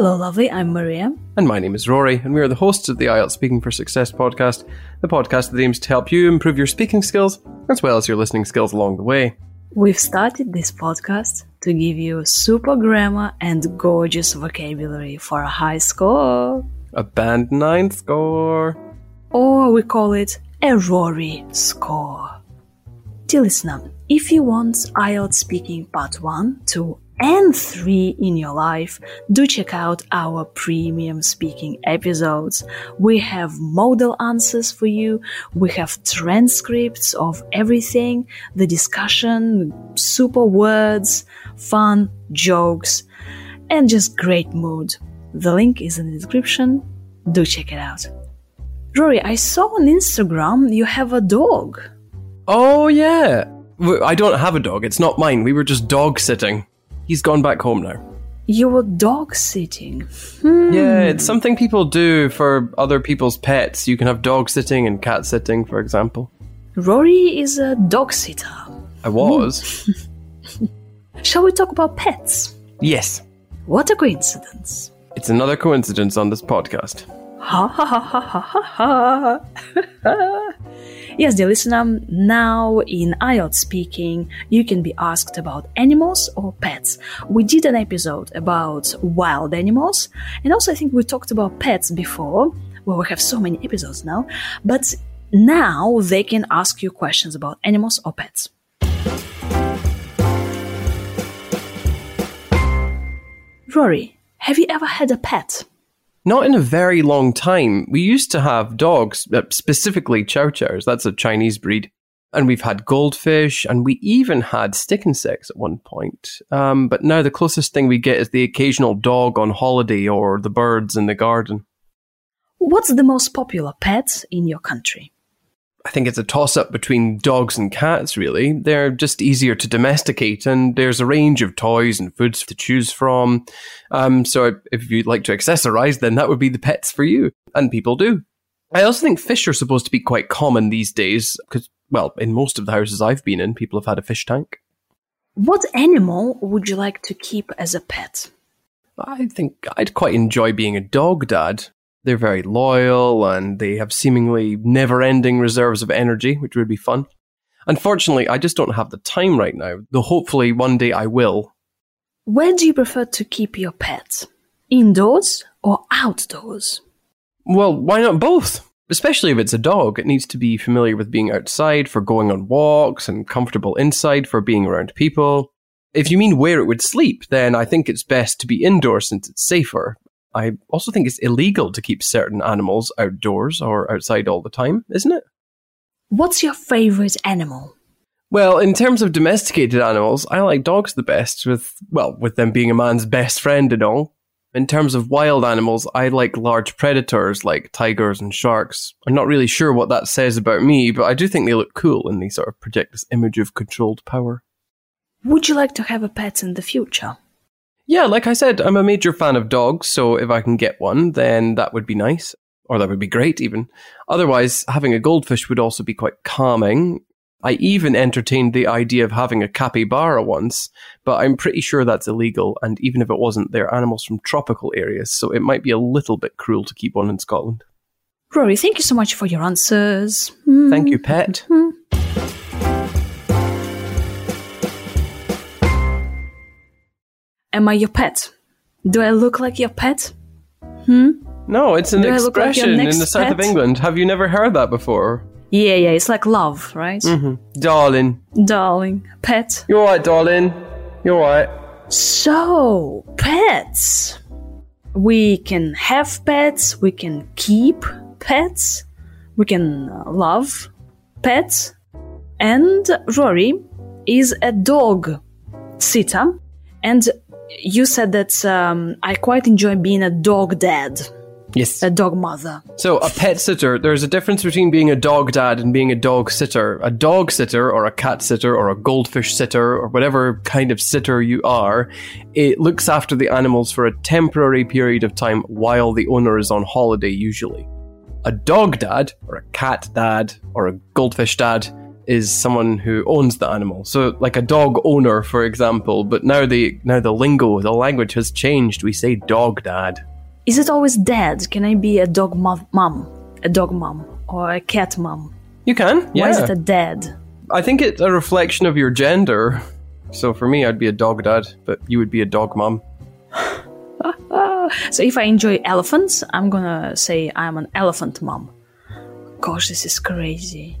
Hello, lovely. I'm Maria. And my name is Rory, and we are the hosts of the IELTS Speaking for Success podcast, the podcast that aims to help you improve your speaking skills as well as your listening skills along the way. We've started this podcast to give you super grammar and gorgeous vocabulary for a high score. A band 9 score. Or we call it a Rory score. Dear listener, if you want IELTS Speaking Part 1, 2, and 3 in your life, do check out our premium speaking episodes. We have model answers for you, we have transcripts of everything, the discussion, super words, fun, jokes, and just great mood. The link is in the description. Do check it out. Rory, I saw on Instagram you have a dog. Oh, yeah. I don't have a dog. It's not mine. We were just dog sitting. He's gone back home now. You were dog sitting. Hmm. Yeah, it's something people do for other people's pets. You can have dog sitting and cat sitting, for example. Rory is a dog sitter. I was. Hmm. Shall we talk about pets? yes. What a coincidence. It's another coincidence on this podcast. Ha ha ha ha ha ha ha. yes, dear listener, now in IELTS speaking, you can be asked about animals or pets. We did an episode about wild animals, and also I think we talked about pets before. Well, we have so many episodes now, but now they can ask you questions about animals or pets. Rory, have you ever had a pet? Not in a very long time. We used to have dogs, uh, specifically chow chows. That's a Chinese breed. And we've had goldfish, and we even had stick insects at one point. Um, but now the closest thing we get is the occasional dog on holiday or the birds in the garden. What's the most popular pet in your country? I think it's a toss up between dogs and cats, really. They're just easier to domesticate, and there's a range of toys and foods to choose from. Um, so if you'd like to accessorize, then that would be the pets for you. And people do. I also think fish are supposed to be quite common these days, because, well, in most of the houses I've been in, people have had a fish tank. What animal would you like to keep as a pet? I think I'd quite enjoy being a dog dad. They're very loyal and they have seemingly never ending reserves of energy, which would be fun. Unfortunately, I just don't have the time right now, though hopefully one day I will. Where do you prefer to keep your pet? Indoors or outdoors? Well, why not both? Especially if it's a dog, it needs to be familiar with being outside for going on walks and comfortable inside for being around people. If you mean where it would sleep, then I think it's best to be indoors since it's safer. I also think it's illegal to keep certain animals outdoors or outside all the time, isn't it? What's your favorite animal? Well, in terms of domesticated animals, I like dogs the best, with, well, with them being a man's best friend and all. In terms of wild animals, I like large predators like tigers and sharks. I'm not really sure what that says about me, but I do think they look cool and they sort of project this image of controlled power. Would you like to have a pet in the future? Yeah, like I said, I'm a major fan of dogs, so if I can get one, then that would be nice. Or that would be great, even. Otherwise, having a goldfish would also be quite calming. I even entertained the idea of having a capybara once, but I'm pretty sure that's illegal, and even if it wasn't, they're animals from tropical areas, so it might be a little bit cruel to keep one in Scotland. Rory, thank you so much for your answers. Hmm. Thank you, pet. Hmm. Am I your pet? Do I look like your pet? Hmm? No, it's an Do look like expression in the south of? England. Have you never heard that before? Yeah, yeah, it's like love, right? Darling. Darling, pet. You alright, darling? You alright? So, pets. We can have pets, we can keep pets, we can uh, love pets. And Rory is a dog sitter. And you said that um, I quite enjoy being a dog dad, Yes. a dog mother. So, a pet sitter, there's a difference between being a dog dad and being a dog sitter. A dog sitter, or a cat sitter, or a goldfish sitter, or whatever kind of sitter you are, it looks after the animals for a temporary period of time while the owner is on holiday, usually. A dog dad, or a cat dad, or a goldfish dad is someone who owns the animal. So like a dog owner, for example. But now the now the lingo, the language has changed. We say dog dad. Is it always dad? Can I be a dog mo- mom, a dog mom, or a cat mom? You can. Yeah. Why is it a dad? I think it's a reflection of your gender. So for me, I'd be a dog dad, but you would be a dog mom. So if I enjoy elephants, I'm gonna say I'm an elephant mom. Gosh, this is crazy.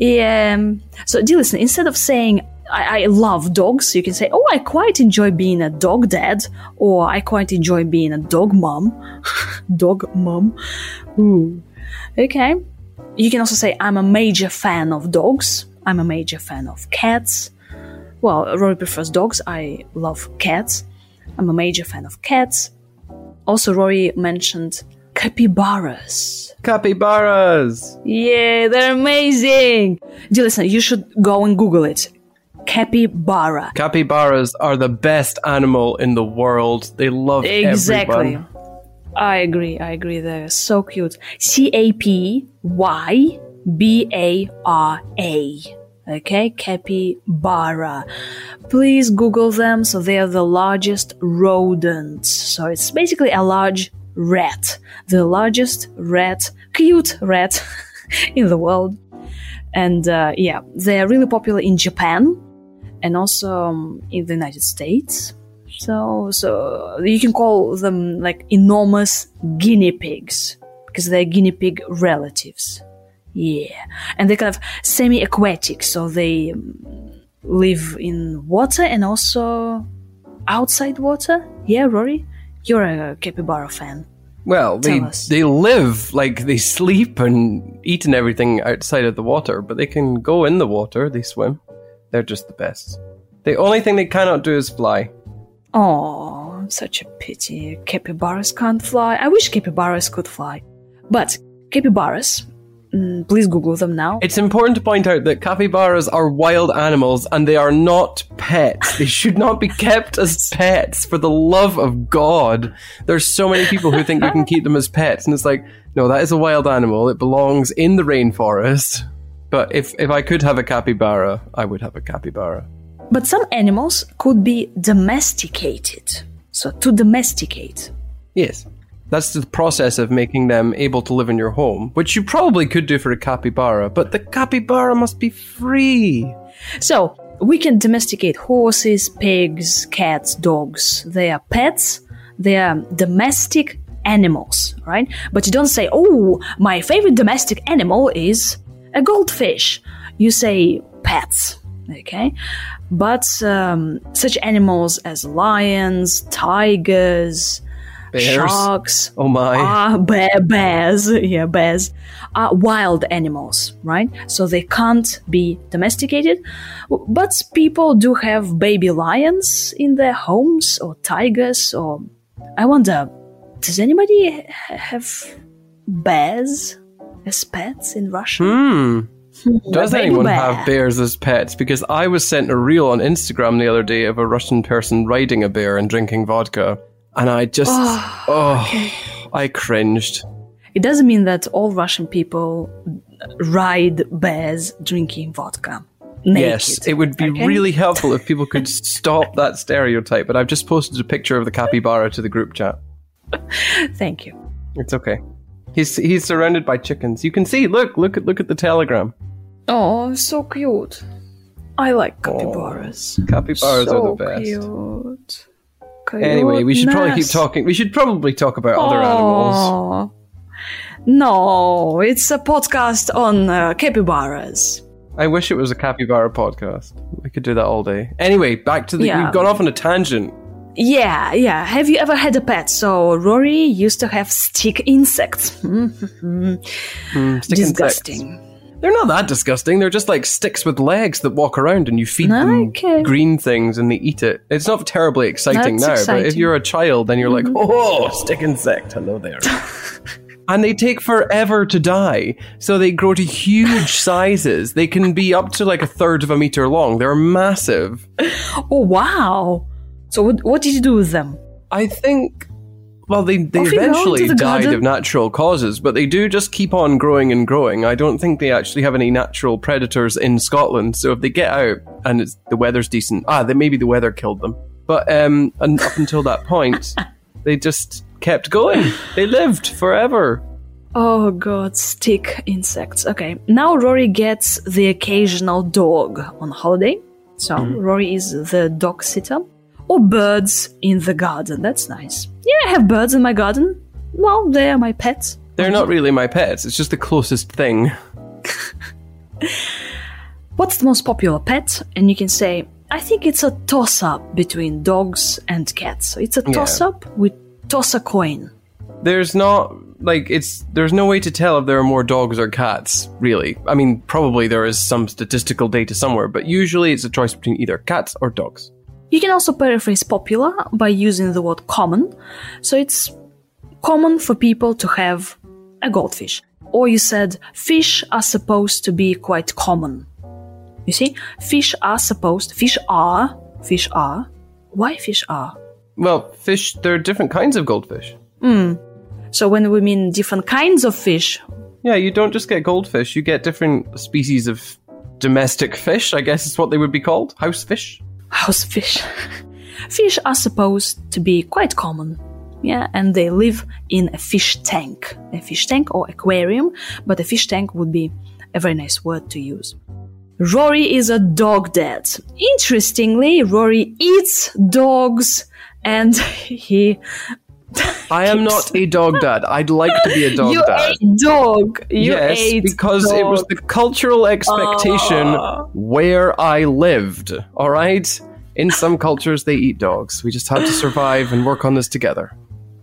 Um, So, dear listen, instead of saying I, I love dogs, you can say, "Oh, I quite enjoy being a dog dad," or "I quite enjoy being a dog mom." dog mom. Ooh. Okay. You can also say, "I'm a major fan of dogs." I'm a major fan of cats. Well, Rory prefers dogs. I love cats. I'm a major fan of cats. Also, Rory mentioned capybaras. Capybaras. Yeah, they're amazing. Dear listen, you should go and Google it. Capybara. Capybaras are the best animal in the world. They love Exactly. everyone. I agree. I agree. They're so cute. C A P Y B A R A. Okay, capybara. Please Google them. So they are the largest rodents. So it's basically a large rat, the largest rat, cute rat in the world. And uh, yeah, they are really popular in Japan and also um, in the United States. So, so you can call them like enormous guinea pigs because they're guinea pig relatives. Yeah, and they're kind of semi-aquatic, so they um, live in water and also outside water. Yeah, Rory, you're a capybara fan. Well, they us. they live like they sleep and eat and everything outside of the water, but they can go in the water. They swim. They're just the best. The only thing they cannot do is fly. Oh, such a pity. Capybaras can't fly. I wish capybaras could fly. But capybaras, mm, please Google them now. It's important to point out that capybaras are wild animals and they are not pets. They should not be kept as pets for the love of God. There's so many people who think you can keep them as pets and it's like, no, that is a wild animal. It belongs in the rainforest. But if, if I could have a capybara, I would have a capybara. But some animals could be domesticated. So to domesticate. Yes. That's the process of making them able to live in your home, which you probably could do for a capybara, but the capybara must be free. So we can domesticate horses, pigs, cats, dogs. They are pets. They are domestic animals, right? But you don't say, "Oh, my favorite domestic animal is a goldfish." You say pets, okay? But um, such animals as lions, tigers, Bears. sharks, Oh my. Ah, bear, bears, yeah, bears are wild animals, right? So they can't be domesticated. But people do have baby lions in their homes or tigers, or I wonder, does anybody have bears as pets in Russia? Hmm. Does anyone bear. have bears as pets? Because I was sent a reel on Instagram the other day of a Russian person riding a bear and drinking vodka. And I just, oh, oh I cringed. It doesn't mean that all Russian people ride bears drinking vodka. Naked, Yes, it would be okay? really helpful if people could stop that stereotype. But I've just posted a picture of the capybara to the group chat. Thank you. It's okay. He's he's surrounded by chickens. You can see. Look, look at look at the telegram. Oh, so cute. I like oh, capybaras. Capybaras so are the best. Cute. Anyway, we should probably keep talking. We should probably talk about other animals. No, it's a podcast on uh, capybaras. I wish it was a capybara podcast. We could do that all day. Anyway, back to the. Yeah. We've gone off on a tangent. Yeah, yeah. Have you ever had a pet? So Rory used to have stick insects. Stick insects. They're not that disgusting. They're just like sticks with legs that walk around and you feed Okay. them green things and they eat it. It's not terribly exciting That's now, but if exciting. Mm-hmm. you're a child, then you're like, oh, stick insect. Hello there. and they take forever to die. So they grow to huge sizes. They can be up to like a third of a meter long. They're massive. Oh wow! So what, what did you do with them? I think Well, they, they Off eventually the died garden. of natural causes, but they do just keep on growing and growing. I don't think they actually have any natural predators in Scotland. So if they get out and it's, the weather's decent, ah, then maybe the weather killed them. But um, and up until that point, they just kept going. They lived forever. Oh god, stick insects. Okay, now Rory gets the occasional dog on holiday. So Rory is the dog sitter. Or birds in the garden. That's nice. Yeah, I have birds in my garden. Well, they are my pets. They're not really my pets. It's just the closest thing. What's the most popular pet? And you can say, I think it's a toss up between dogs and cats. So it's a toss up. We toss a coin. There's not like it's there's no way to tell if there are more dogs or cats, really. I mean, probably there is some statistical data somewhere, but usually it's a choice between either cats or dogs. You can also paraphrase popular by using the word common. So it's common for people to have a goldfish. Or you said fish are supposed to be quite common. You see, fish are supposed, fish are, fish are. Why fish are? Well, fish there are different kinds of goldfish. Hmm. So when we mean different kinds of fish, Yeah, you don't just get goldfish, you get different species of domestic fish, I guess is what they would be called. House fish. House fish. fish are supposed to be quite common. Yeah, and they live in a fish tank. A fish tank or aquarium, but a fish tank would be a very nice word to use. Rory is a dog dad. Interestingly, Rory eats dogs and he I am not a dog dad. I'd like to be a dog you dad. ate dog. You yes, ate because it was the cultural expectation Ah. where I lived. All right? In some cultures, they eat dogs. We just have to survive and work on this together.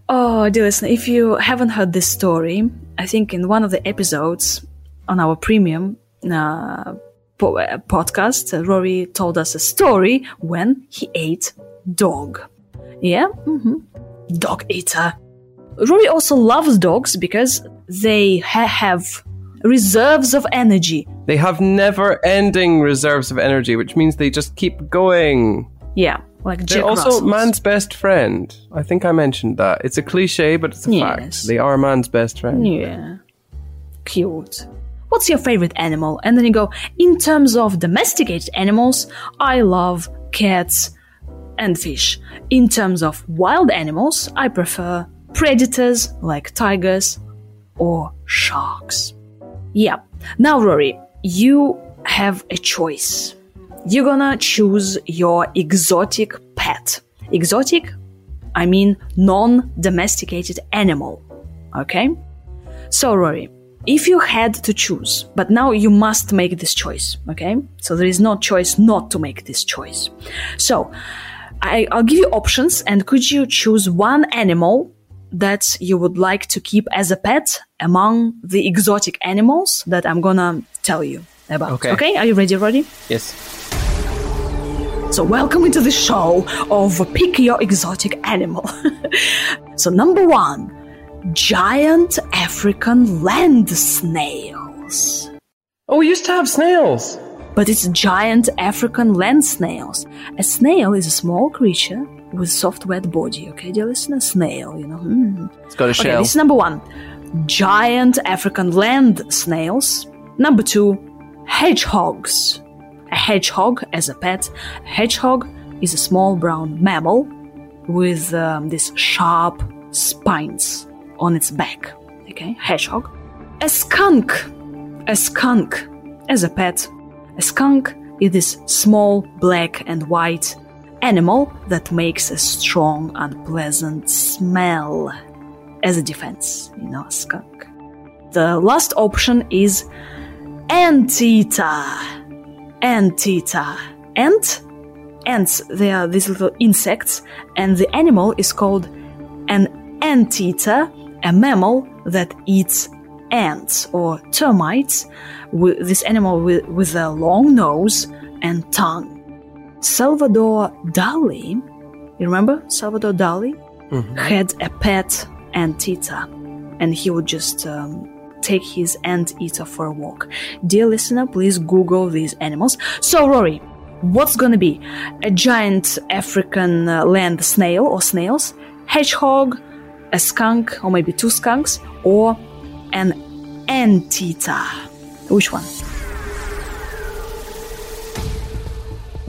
Oh, dear listener, if you haven't heard this story, I think in one of the episodes on our premium uh, po- uh, podcast, uh, Rory told us a story when he ate dog. Yeah, hmm dog eater. Rory also loves dogs because they ha- have reserves of energy. They have never ending reserves of energy, which means they just keep going. Yeah, like They're also Russells. man's best friend. I think I mentioned that. It's a cliche, but it's a Yes. fact. They are man's best friend. Yeah. Cute. What's your favorite animal? And then you go, in terms of domesticated animals, I love cats and fish. In terms of wild animals, I prefer predators like tigers or sharks. Yeah. Now, Rory, you have a choice. You're gonna choose your exotic pet. Exotic, I mean non domesticated animal. Okay? So, Rory, if you had to choose, but now you must make this choice, okay? So there is no choice not to make this choice. So, I, I'll give you options, and could you choose one animal that you would like to keep as a pet among the exotic animals that I'm gonna tell you about? Okay. Okay, are you ready, Rory? Yes. So, welcome into the show of Pick Your Exotic Animal. so, number one, giant African land snails. Oh, we used to have snails. But it's giant African land snails. A snail is a small creature with soft, wet body. Okay, dear listener, snail. You know. hmm. It's got a Okay, shell. this is number one. Giant African land snails. Number two, hedgehogs. A hedgehog as a pet. A hedgehog is a small brown mammal with um, these sharp spines on its back. Okay, hedgehog. A skunk. A skunk as a pet. A skunk is this small black and white animal that makes a strong, unpleasant smell as a defense, you know, a skunk. The last option is anteater. Anteater. Ant? Ants, they are these little insects, and the animal is called an anteater, a mammal that eats ants or termites, with this animal with, with a long nose and tongue. Salvador Dali, you remember Salvador Dali? Had a pet anteater, and he would just um, take his anteater for a walk. Dear listener, please Google these animals. So, Rory, what's gonna be? A giant African uh, land snail or snails, hedgehog, a skunk, or maybe two skunks, or an anteater? Which one?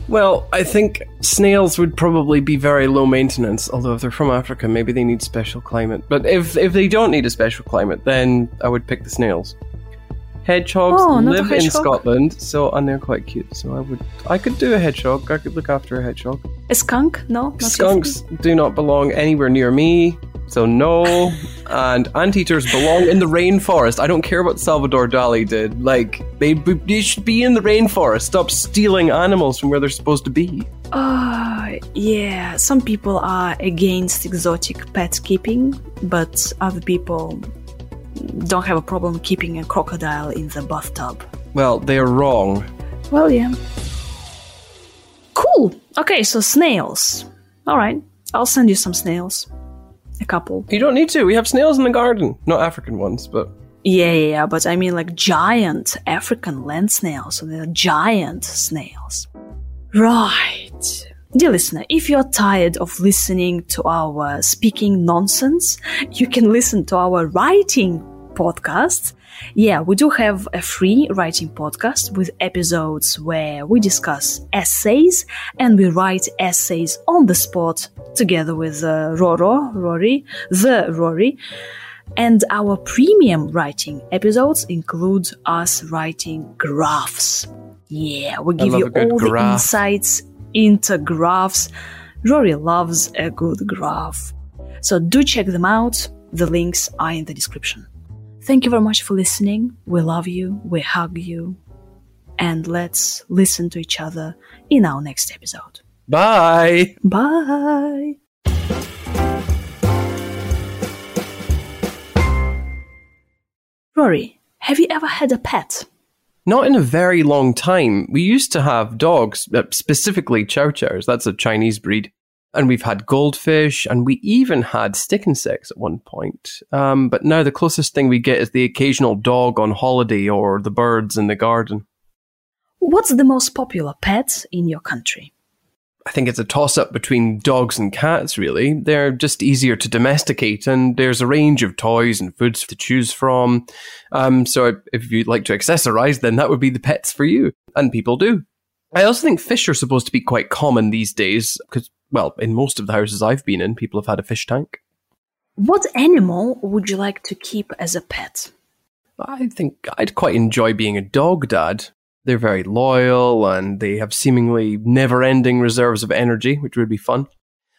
Well, I think snails would probably be very low maintenance, although if they're from Africa, maybe they need special climate. But if, if they don't need a special climate, then I would pick the snails. Hedgehogs Oh, live in? Scotland, so and they're quite cute. So I would I could do a hedgehog. I could look after a hedgehog. A skunk? No, Skunks do not belong anywhere near me, so no. and anteaters belong in the rainforest. I don't care what Salvador Dali did. Like they, they should be in the rainforest. Stop stealing animals from where they're supposed to be. Uh, yeah, some people are against exotic pet keeping, but other people don't have a problem keeping a crocodile in the bathtub. Well, they're wrong. Well, yeah. Cool. Okay, so snails. All right, I'll send you some snails. A couple. You don't need to. We have snails in the garden. Not African ones, but Yeah, yeah, yeah, but I mean like giant African land snails. So they're giant snails. Right. Dear listener, if you're tired of listening to our speaking nonsense, you can listen to our writing podcast. Yeah, we do have a free writing podcast with episodes where we discuss essays and we write essays on the spot together with uh, Roro, Rory, the Rory. And our premium writing episodes include us writing graphs. Yeah, we give you all the insights into graphs. Rory loves a good graph. So do check them out. The links are in the description. Thank you very much for listening. We love you. We hug you. And let's listen to each other in our next episode. bye. Bye. Rory, have you ever had a pet? Not in a very long time. We used to have dogs, uh, specifically chow chows. That's a Chinese breed. And we've had goldfish, and we even had stick insects at one point. Um, but now the closest thing we get is the occasional dog on holiday or the birds in the garden. What's the most popular pet in your country? I think it's a toss up between dogs and cats, really. They're just easier to domesticate, and there's a range of toys and foods to choose from. Um, so if you'd like to accessorize, then that would be the pets for you. And people do. I also think fish are supposed to be quite common these days, because, well, in most of the houses I've been in, people have had a fish tank. What animal would you like to keep as a pet? I think I'd quite enjoy being a dog dad. They're very loyal and they have seemingly never ending reserves of energy, which would be fun.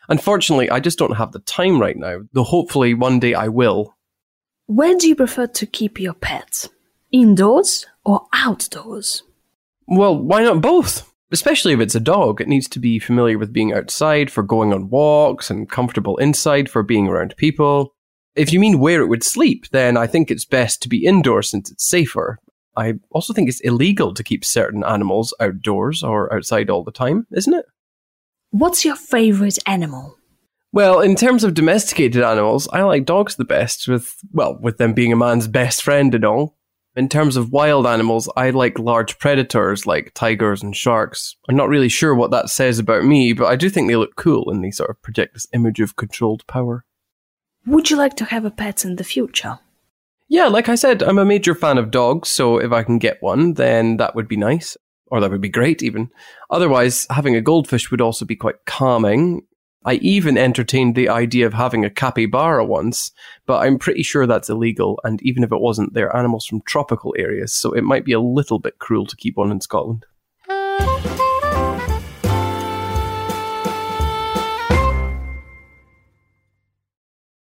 Unfortunately, I just don't have the time right now, though hopefully one day I will. Where do you prefer to keep your pet? Indoors or outdoors? Well, why not both? Especially if it's a dog, it needs to be familiar with being outside for going on walks and comfortable inside for being around people. If you mean where it would sleep, then I think it's best to be indoors since it's safer. I also think it's illegal to keep certain animals outdoors or outside all the time, isn't it? What's your favorite animal? Well, in terms of domesticated animals, I like dogs the best, with, well, with them being a man's best friend and all. In terms of wild animals, I like large predators like tigers and sharks. I'm not really sure what that says about me, but I do think they look cool and they sort of project this image of controlled power. Would you like to have a pet in the future? Yeah, like I said, I'm a major fan of dogs, so if I can get one, then that would be nice. Or that would be great, even. Otherwise, having a goldfish would also be quite calming. I even entertained the idea of having a capybara once, but I'm pretty sure that's illegal, and even if it wasn't, they're animals from tropical areas, so it might be a little bit cruel to keep one in Scotland.